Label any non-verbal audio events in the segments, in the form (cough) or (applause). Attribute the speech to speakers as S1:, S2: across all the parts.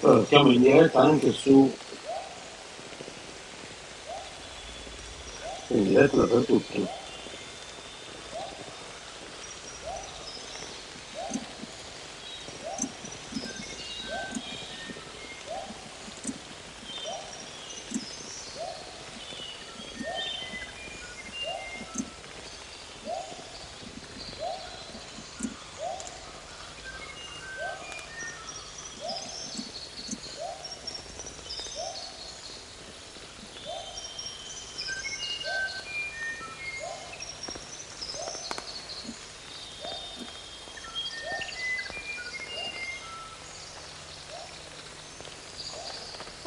S1: Allora, siamo in diretta anche su in diretta dappertutto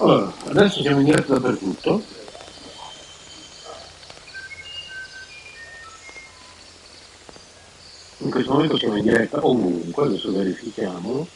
S1: Allora, adesso siamo in diretta dappertutto. In questo momento siamo in diretta ovunque, adesso verifichiamo.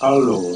S1: Allora,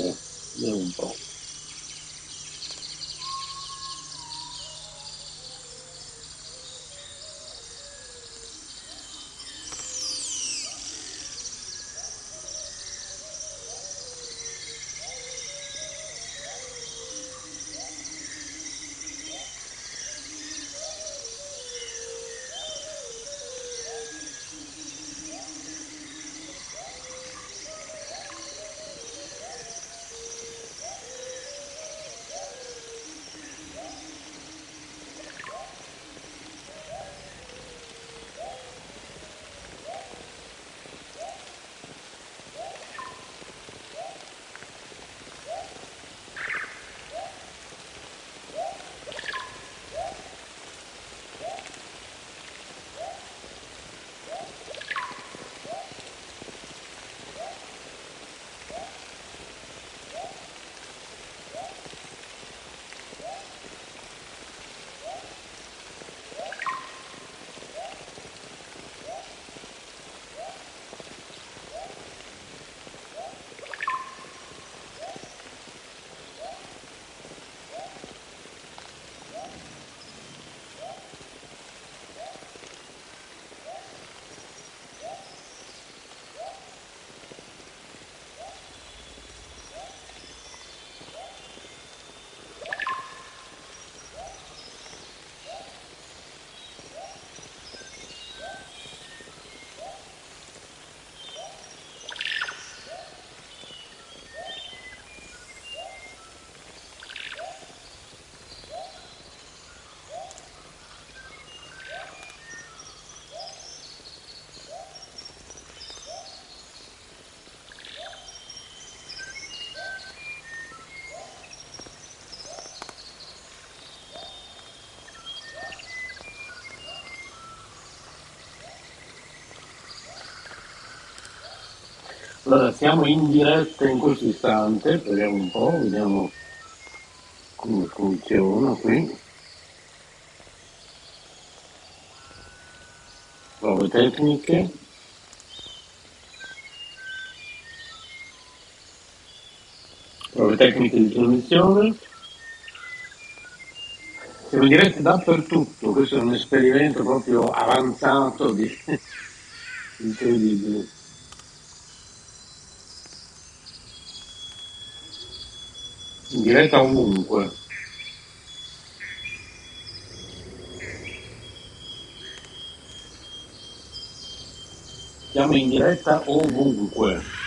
S1: Allora, siamo in diretta in questo istante, vediamo un po', vediamo come funziona qui. Prove tecniche. Prove tecniche di trasmissione. Siamo in diretta dappertutto, questo è un esperimento proprio avanzato di, (laughs) di, In diretta ovunque. Siamo in diretta ovunque.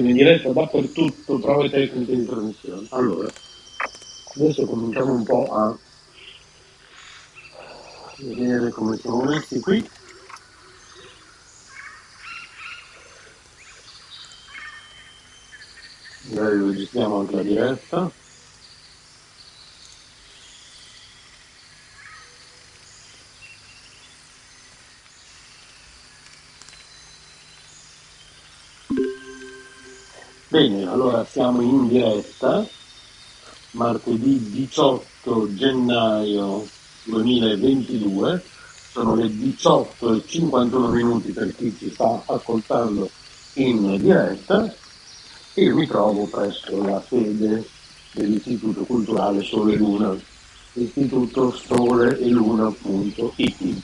S1: In diretta dappertutto, prove tecniche di trasmissione. Allora, adesso cominciamo un po' a vedere come siamo messi qui. Magari registriamo anche la diretta. Bene, allora siamo in diretta, martedì 18 gennaio 2022, sono le 18 e 51 minuti per chi ci sta ascoltando in diretta e mi trovo presso la sede dell'Istituto Culturale Sole e Luna, istituto soleeluna.it.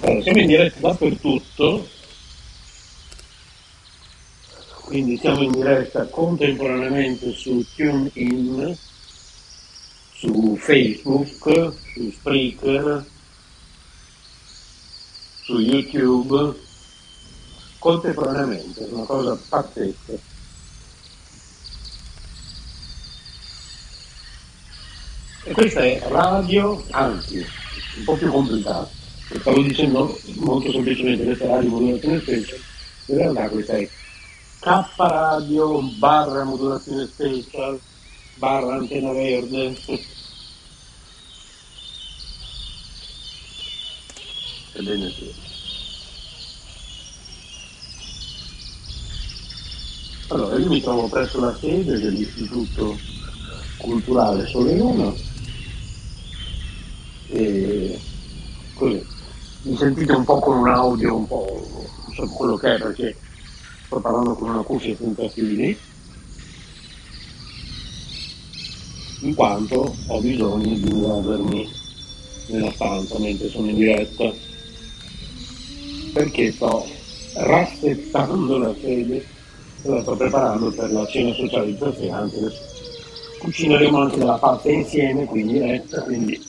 S1: Allora, siamo in diretta dappertutto, quindi siamo in diretta contemporaneamente su TuneIn, su Facebook, su Spreaker, su YouTube, contemporaneamente, è una cosa pazzesca. E questa è radio, anzi, un po' più complicato, stavo dicendo molto semplicemente questa radio modulazione special, in realtà questa è K radio barra modulazione special barra antena verde. Ebbene sì. Allora, io mi trovo presso la sede dell'Istituto Culturale Sole Luna e così mi sentite un po' con un audio un po' non so quello che è perché sto parlando con una cuffia senza fili in quanto ho bisogno di muovermi nella stanza mentre sono in diretta. Perché sto rassettando la sede e la sto preparando per la cena socializzazione anche adesso cucineremo anche la pasta insieme qui in diretta quindi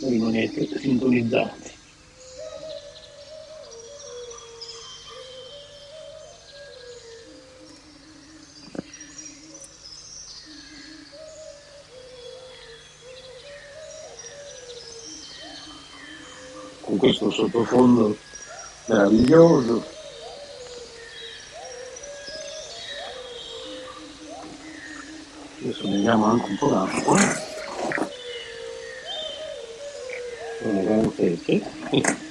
S1: rimanete sintonizzati con questo sottofondo meraviglioso. Adesso beviamo anche un po' d'acqua. Una gran sete.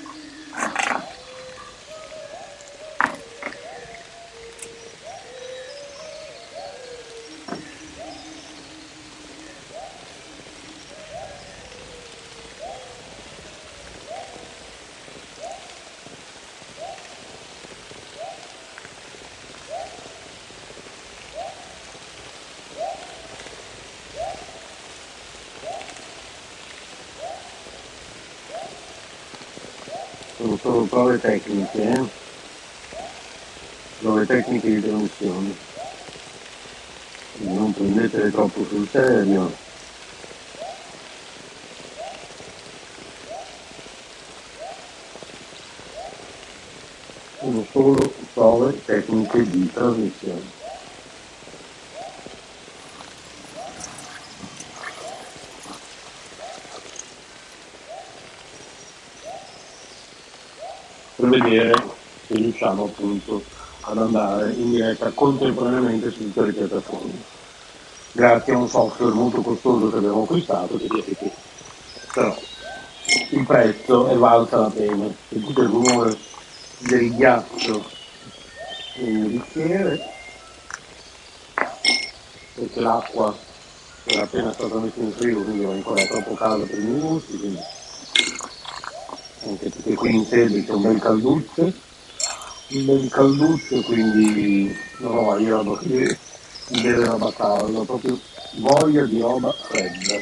S1: prove tecniche, eh? prove tecniche di trasmissione. Non prendetele troppo sul serio. Sono solo prove tecniche di trasmissione. Per vedere se riusciamo appunto ad andare in diretta contemporaneamente su tutte le piattaforme. Grazie a un software molto costoso che abbiamo acquistato, che che però il prezzo è valsa la pena. Sentite il rumore del ghiaccio nel bicchiere, perché l'acqua era appena stata messa in frigo, quindi era ancora troppo calda per i miei gusti, quindi anche perché qui in sede c'è un bel calduccio, un bel calduccio, quindi non ho voglia di bere roba calda, ho proprio voglia di roba fredda.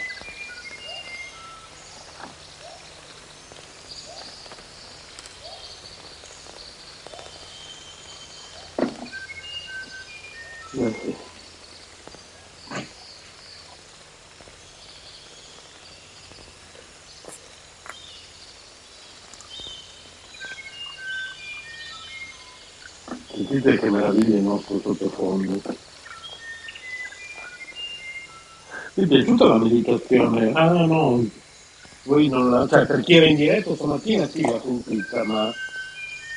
S1: Grazie. Sentite che meraviglia il nostro sottofondo. Mi è piaciuta la meditazione? Ah no, voi non la... cioè per chi era in diretta stamattina sì l'ha sentita, ma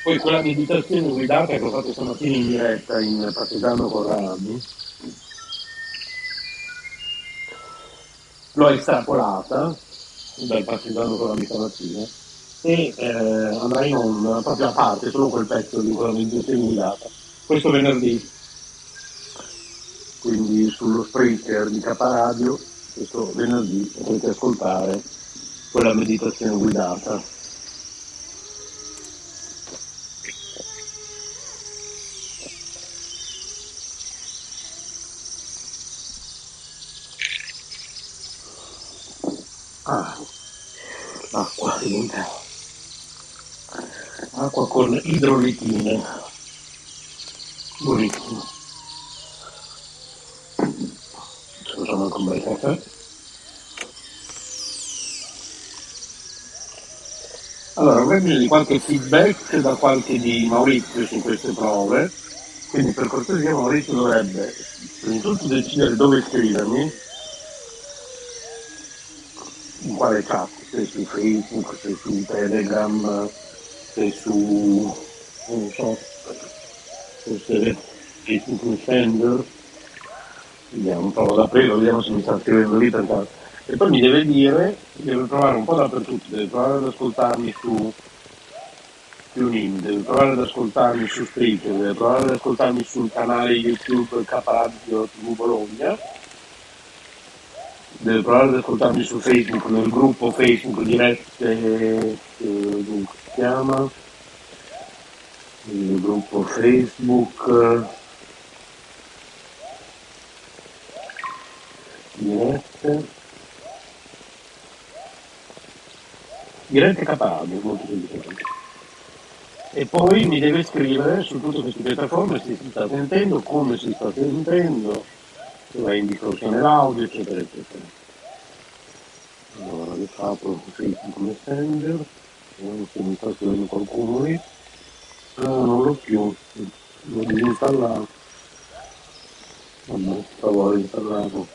S1: poi quella meditazione guidata che ho fatto stamattina in diretta in Partigiano con Rami, l'ho estrapolata dal Partigiano con Rami stamattina e eh, andrà in onda proprio a parte, solo quel pezzo di quella meditazione guidata, questo venerdì, quindi sullo Spreaker di Caparadio, questo venerdì potete ascoltare quella meditazione guidata. Ah, acqua finita. Acqua con idrolitine. Buonissimo. Facciamo anche un bel caffè. Allora, avrei di qualche feedback da qualche di Maurizio su queste prove, quindi per cortesia Maurizio dovrebbe prima di tutto decidere dove scrivermi, in quale chat, se su Facebook, se su Telegram, se su, non so, forse Facebook Messenger, vediamo, provo ad aprirlo, vediamo se mi sta scrivendo lì per E poi mi deve dire, deve trovare un po' dappertutto, deve provare ad ascoltarmi su TuneIn, deve provare ad ascoltarmi su Spreaker, deve provare ad ascoltarmi sul canale YouTube Caparadio TV Bologna, deve provare ad ascoltarmi su Facebook, nel gruppo Facebook dirette, eh, dunque si chiama, il gruppo Facebook dirette, dirette Caparadio, molto semplicemente. E poi mi deve scrivere su tutte queste piattaforme se si sta sentendo, come si sta sentendo, se va in distorsione l'audio, eccetera, eccetera. Allora, apro Facebook Messenger, vediamo se mi sta scrivendo qualcuno lì. No, non l'ho più, l'ho disinstallato. Vabbè, stavo reinstallato.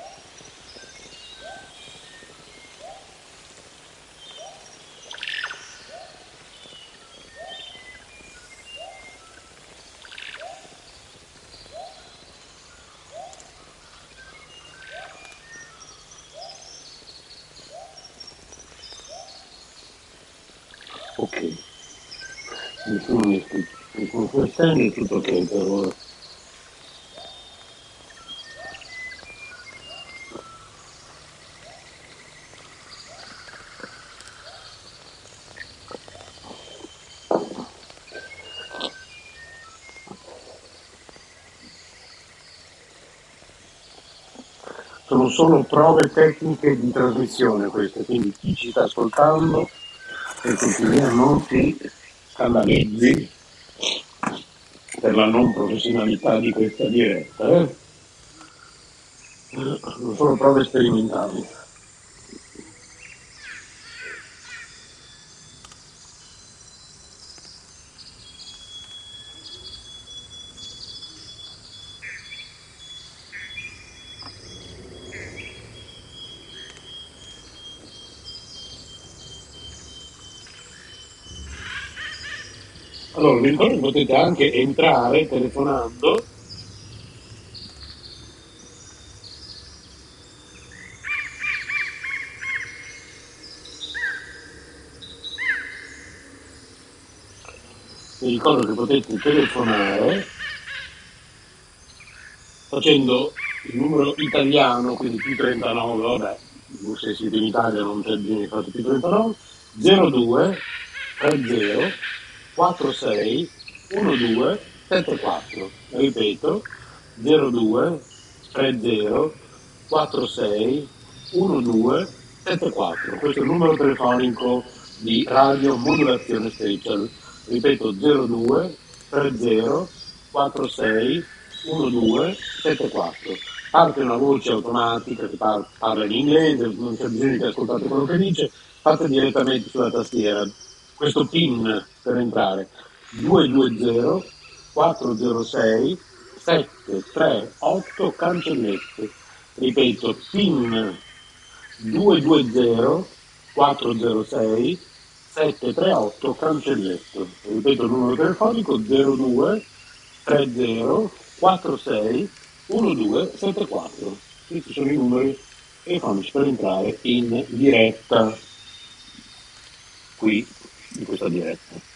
S1: Ok, mi ha scritto, nessuno sta essendo è tutto ok per ora. Sono solo prove tecniche di trasmissione queste, quindi chi ci sta ascoltando per cortesia non si scandalizzi per la non professionalità di questa diretta. Eh? Sono prove sperimentali. Allora, vi ricordo potete anche entrare telefonando. Vi ricordo che potete telefonare facendo il numero italiano, quindi più 39, vabbè, se siete in Italia non c'è bisogno di fare più 39, 02 30 46 12 74. Ripeto, 02 30 46 12 74. Questo è il numero telefonico di Radio Modulazione Special. Ripeto, 02 30 46 1274. Parte una voce automatica che par- parla in inglese, non c'è bisogno che ascoltate quello che dice, fate direttamente sulla tastiera. Questo PIN per entrare 220 406 738 cancellette. Ripeto, PIN 220 406 738 cancelletto. Ripeto il numero telefonico 02 30 46 1274. Questi sono i numeri telefonici per entrare in diretta qui in questa diretta.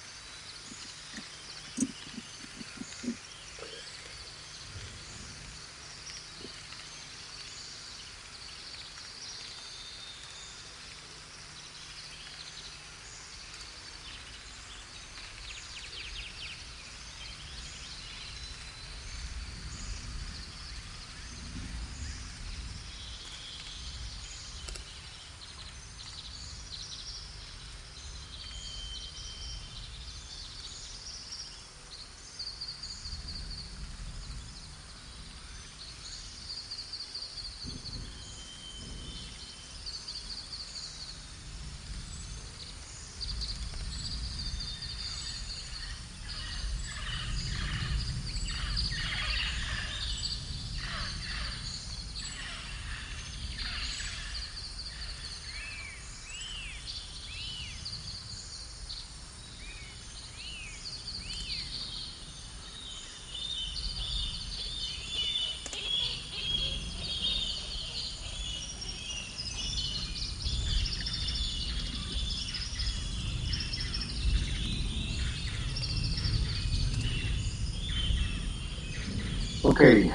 S1: Ok,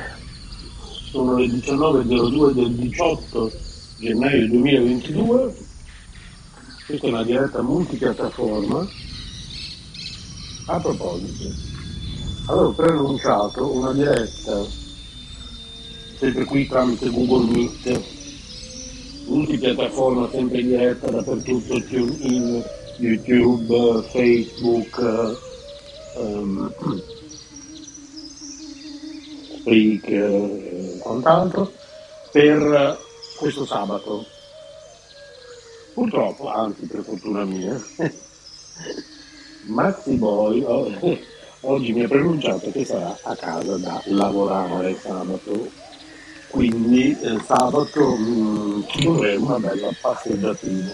S1: sono le 19.02 del 18 gennaio 2022, questa è una diretta multipiattaforma. A proposito, avevo preannunciato una diretta, sempre qui tramite Google Meet, multipiattaforma sempre diretta dappertutto, TuneIn, YouTube, Facebook, um, Freak e quant'altro per questo sabato. Purtroppo, anzi per fortuna mia, (laughs) Maxi Boy oggi mi ha preannunciato che sarà a casa da lavorare sabato. Quindi eh, sabato mh, ci dovremo una bella passeggiatina.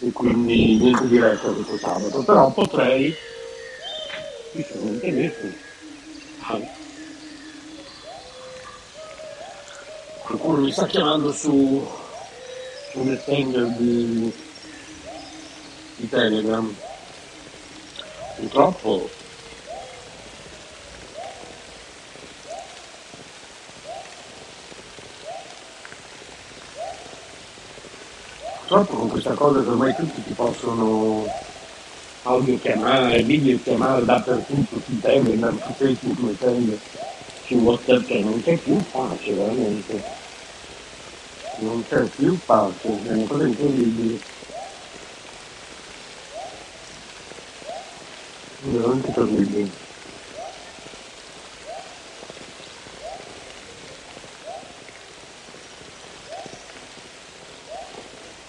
S1: E quindi niente diretta questo sabato, però potrei ci sono telefono qualcuno mi sta chiamando su, su messenger di, di Telegram. Purtroppo purtroppo con questa cosa che ormai tutti ti possono audiochiamare, videochiamare dappertutto su Telegram, su Facebook Messenger, su WhatsApp, cioè non c'è più pace veramente. Non c'è più pace, è una cosa incredibile. Veramente terribile.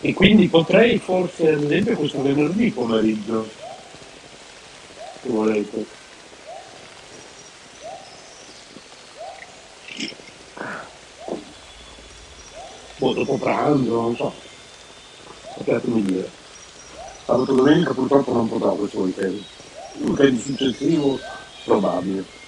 S1: E quindi potrei forse, ad esempio, questo venerdì pomeriggio, Boh, dopo pranzo, non so. Sappiatemi dire. Sabato domenica purtroppo non potrò questo weekend. Il weekend successivo probabile.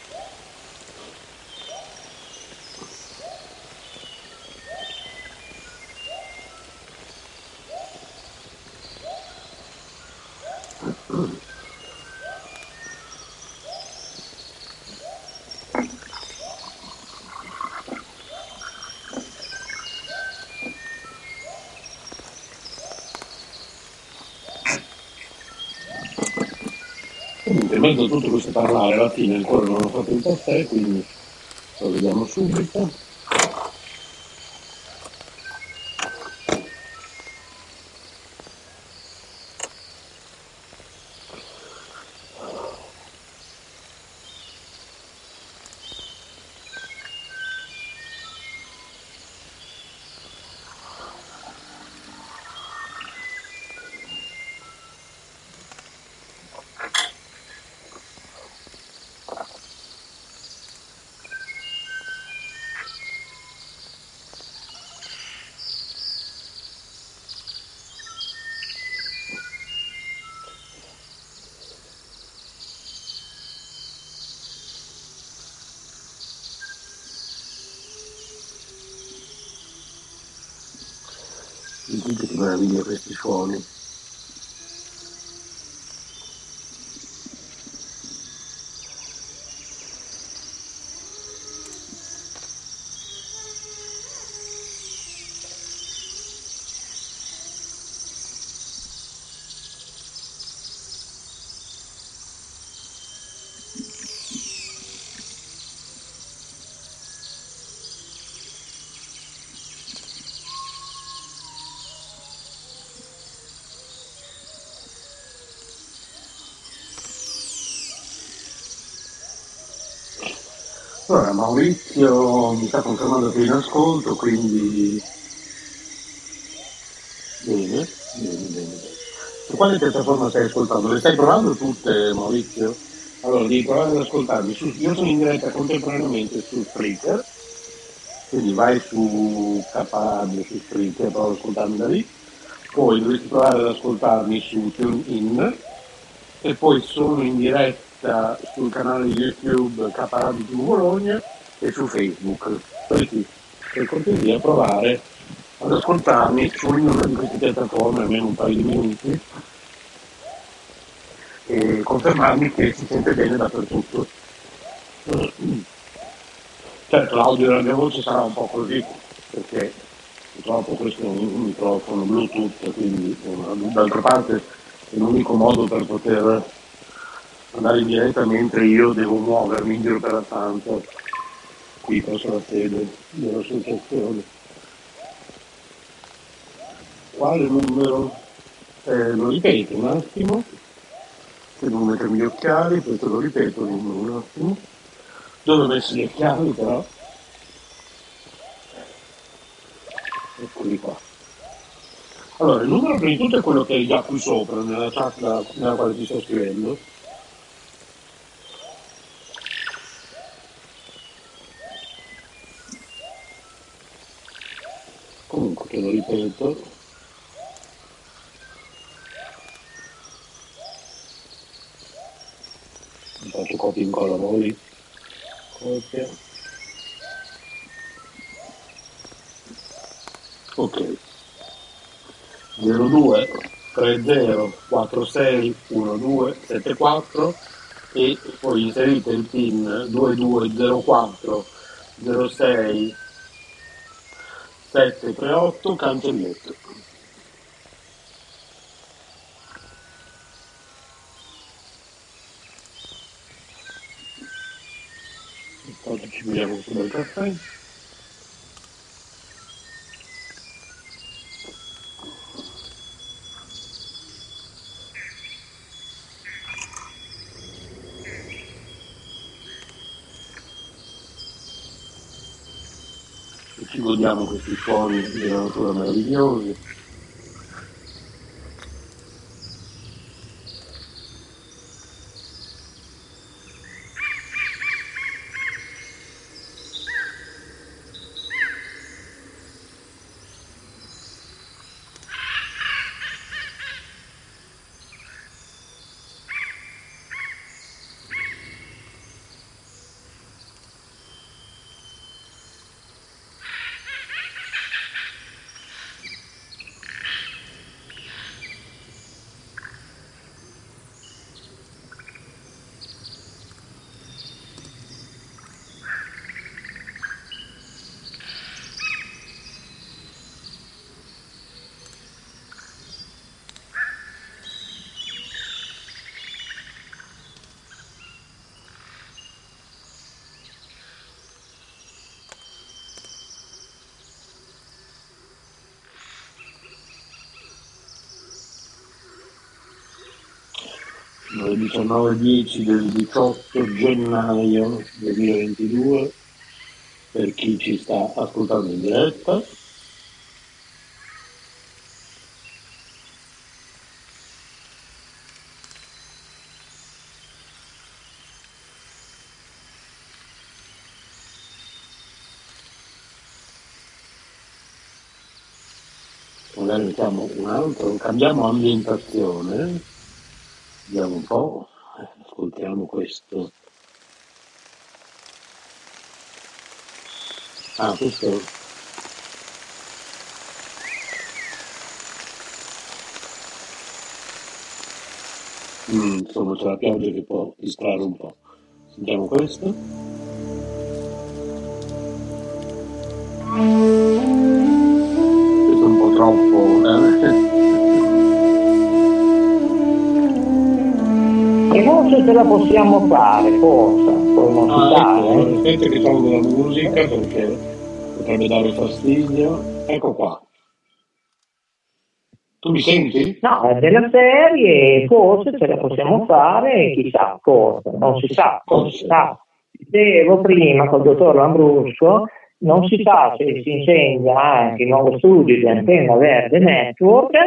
S1: Mezzo a tutto questo parlare, alla fine ancora non ho fatto il caffè, quindi lo vediamo subito. Che meraviglia questi suoni. Allora, Maurizio mi sta confermando che è in ascolto, quindi bene, bene, bene. Su quale piattaforma stai ascoltando? Le stai provando tutte, Maurizio? Allora, devi provare ad ascoltarmi. Su- io sono in diretta contemporaneamente su Spreaker, quindi vai su K-Radio, su Spreaker, prova ad ascoltarmi da lì. Poi dovresti provare ad ascoltarmi su TuneIn e poi sono in diretta sul canale YouTube K-Radio TV Bologna e su Facebook. Quindi, per cortesia, provare ad ascoltarmi su ognuna di queste piattaforme almeno un paio di minuti e confermarmi che si sente bene dappertutto. Certo, l'audio della mia voce sarà un po' così, perché purtroppo questo è un microfono Bluetooth, quindi d'altra parte è l'unico modo per poter andare in diretta mentre io devo muovermi in giro per la stanza, qui presso la sede dell'associazione. Quale numero? Eh, lo ripeto un attimo, se devo mettermi gli occhiali, questo lo ripeto il numero un attimo. Dove ho messo gli occhiali però? Eccoli qua. Allora, il numero prima di tutto è quello che è già qui sopra, nella chat nella quale ti sto scrivendo. Comunque ripeto. Faccio copia e incolla voi. Copia. Ok. 02 30 46 12 74 e poi inserite il PIN 2204 06 738 cancelletto. Oggi ci beviamo questo bel caffè. Ci godiamo questi suoni della natura meravigliosi. Alle 19.10 del 18 gennaio 2022 per chi ci sta ascoltando in diretta. Un altro, cambiamo ambientazione, vediamo un po', ascoltiamo questo. Ah, questo mm, insomma c'è la pioggia che può distrarre un po'. Sentiamo questo. Questo è un po' troppo.
S2: Forse ce la possiamo fare, forse, poi non si sa,
S1: ecco,
S2: eh.
S1: che tolgo la musica perché potrebbe dare fastidio. Ecco qua. Tu mi senti?
S2: No, della serie forse ce la possiamo fare, chissà, forse, non si sa, non si sa. Dicevo prima col dottor Lambrusco, non si sa se si insegna anche il nuovo studio di Antenna Verde Network,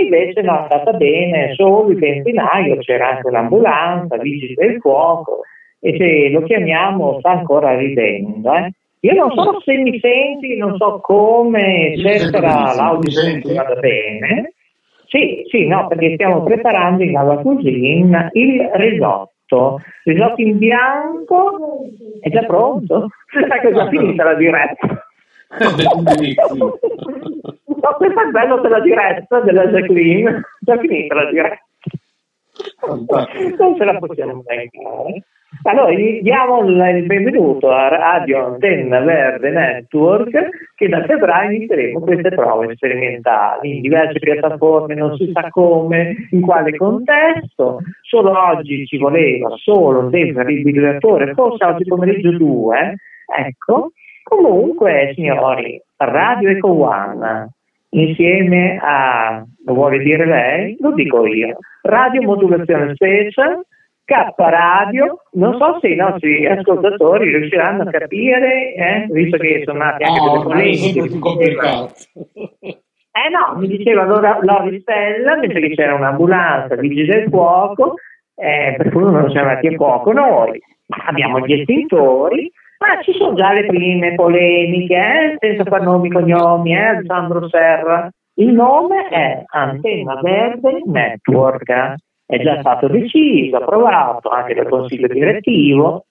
S2: invece non è andata bene, solo il benzinaio, c'era anche un'ambulanza, vigili del fuoco, e se lo chiamiamo sta ancora ridendo. eh. Io non so se mi senti, non so come, eccetera, l'audio vada bene. Sì, sì, no, perché stiamo preparando in alla cuisine il risotto. Risotto in bianco è già pronto? (laughs) Ecco, è già finita la diretta. (laughs) No, questo è bello della diretta della Jacqueline. Già finita la diretta. Non ce la possiamo mancare. Allora, gli diamo il benvenuto a Radio Antenna Verde Network che da febbraio inizieremo queste prove sperimentali in diverse piattaforme, non si sa come, in quale contesto. Solo oggi ci voleva solo un defibrillatore, forse oggi pomeriggio due. Ecco, comunque signori, Radio Eco One insieme a, lo vuole dire lei? Lo dico io, Radio Modulazione Special, K Radio, non so se i nostri ascoltatori riusciranno a capire, eh, visto che sono nati anche delle
S1: Oh, più complicato.
S2: Eh no, mi diceva allora Lori Stella, mentre che c'era un'ambulanza, vigili del fuoco, eh, per cui non siamo andati a fuoco noi, ma abbiamo gli estintori, ma ci sono già le prime polemiche, eh, senza far nomi e cognomi, eh, Alessandro Serra. Il nome è Antenna Verde Network, è già stato deciso, approvato anche dal Consiglio direttivo,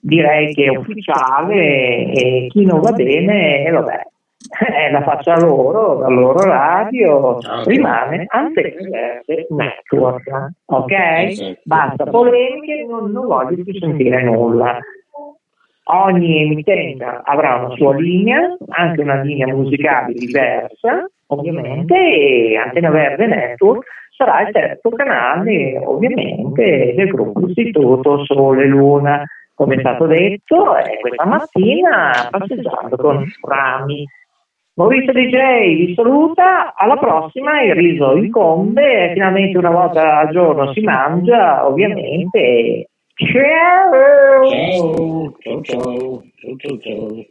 S2: direi che è ufficiale e chi non va bene, eh, vabbè, (laughs) eh, la faccia loro, la loro radio, rimane Antenna Verde Network, ok? Basta polemiche, non, non voglio più sentire nulla. Ogni emittente avrà una sua linea, anche una linea musicale diversa, ovviamente, e Antena Verde Network sarà il terzo canale, ovviamente, del gruppo Istituto Sole Luna. Come è stato detto, eh, questa mattina passeggiando con rami. Maurizio DJ vi saluta, alla prossima il riso incombe, finalmente una volta al giorno si mangia, ovviamente. Ciao!
S1: Ciao, ciao, ciao, ciao, ciao.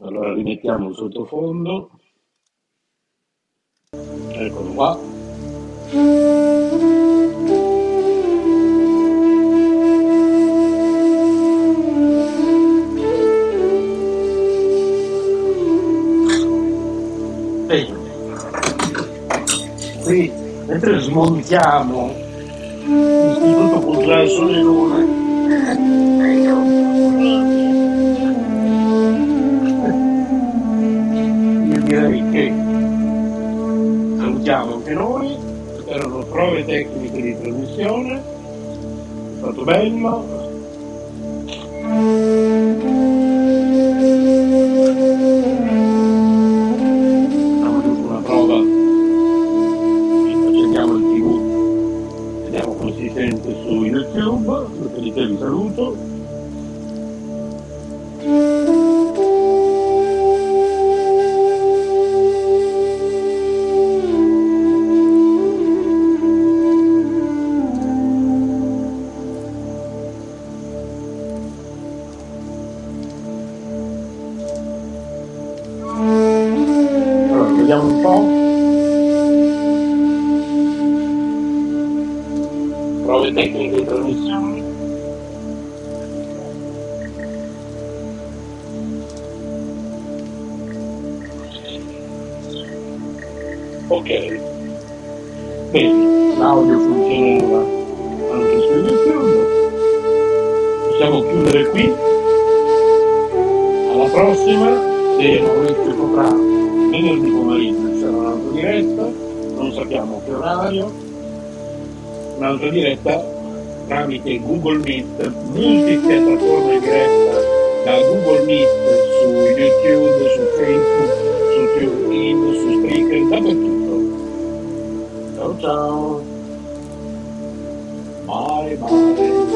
S1: Allora rimettiamo il sottofondo. Eccolo qua. Bene. Qui, mentre smontiamo io direi che salutiamo anche noi, erano prove tecniche di trasmissione, è stato bello. Maurizio potrà venerdì pomeriggio sarà un'altra diretta, non sappiamo che orario, un'altra diretta tramite Google Meet, multipiattaforma diretta da Google Meet su YouTube, su Facebook, su TuneIn, su Spreaker, dappertutto. Ciao ciao. Bye bye.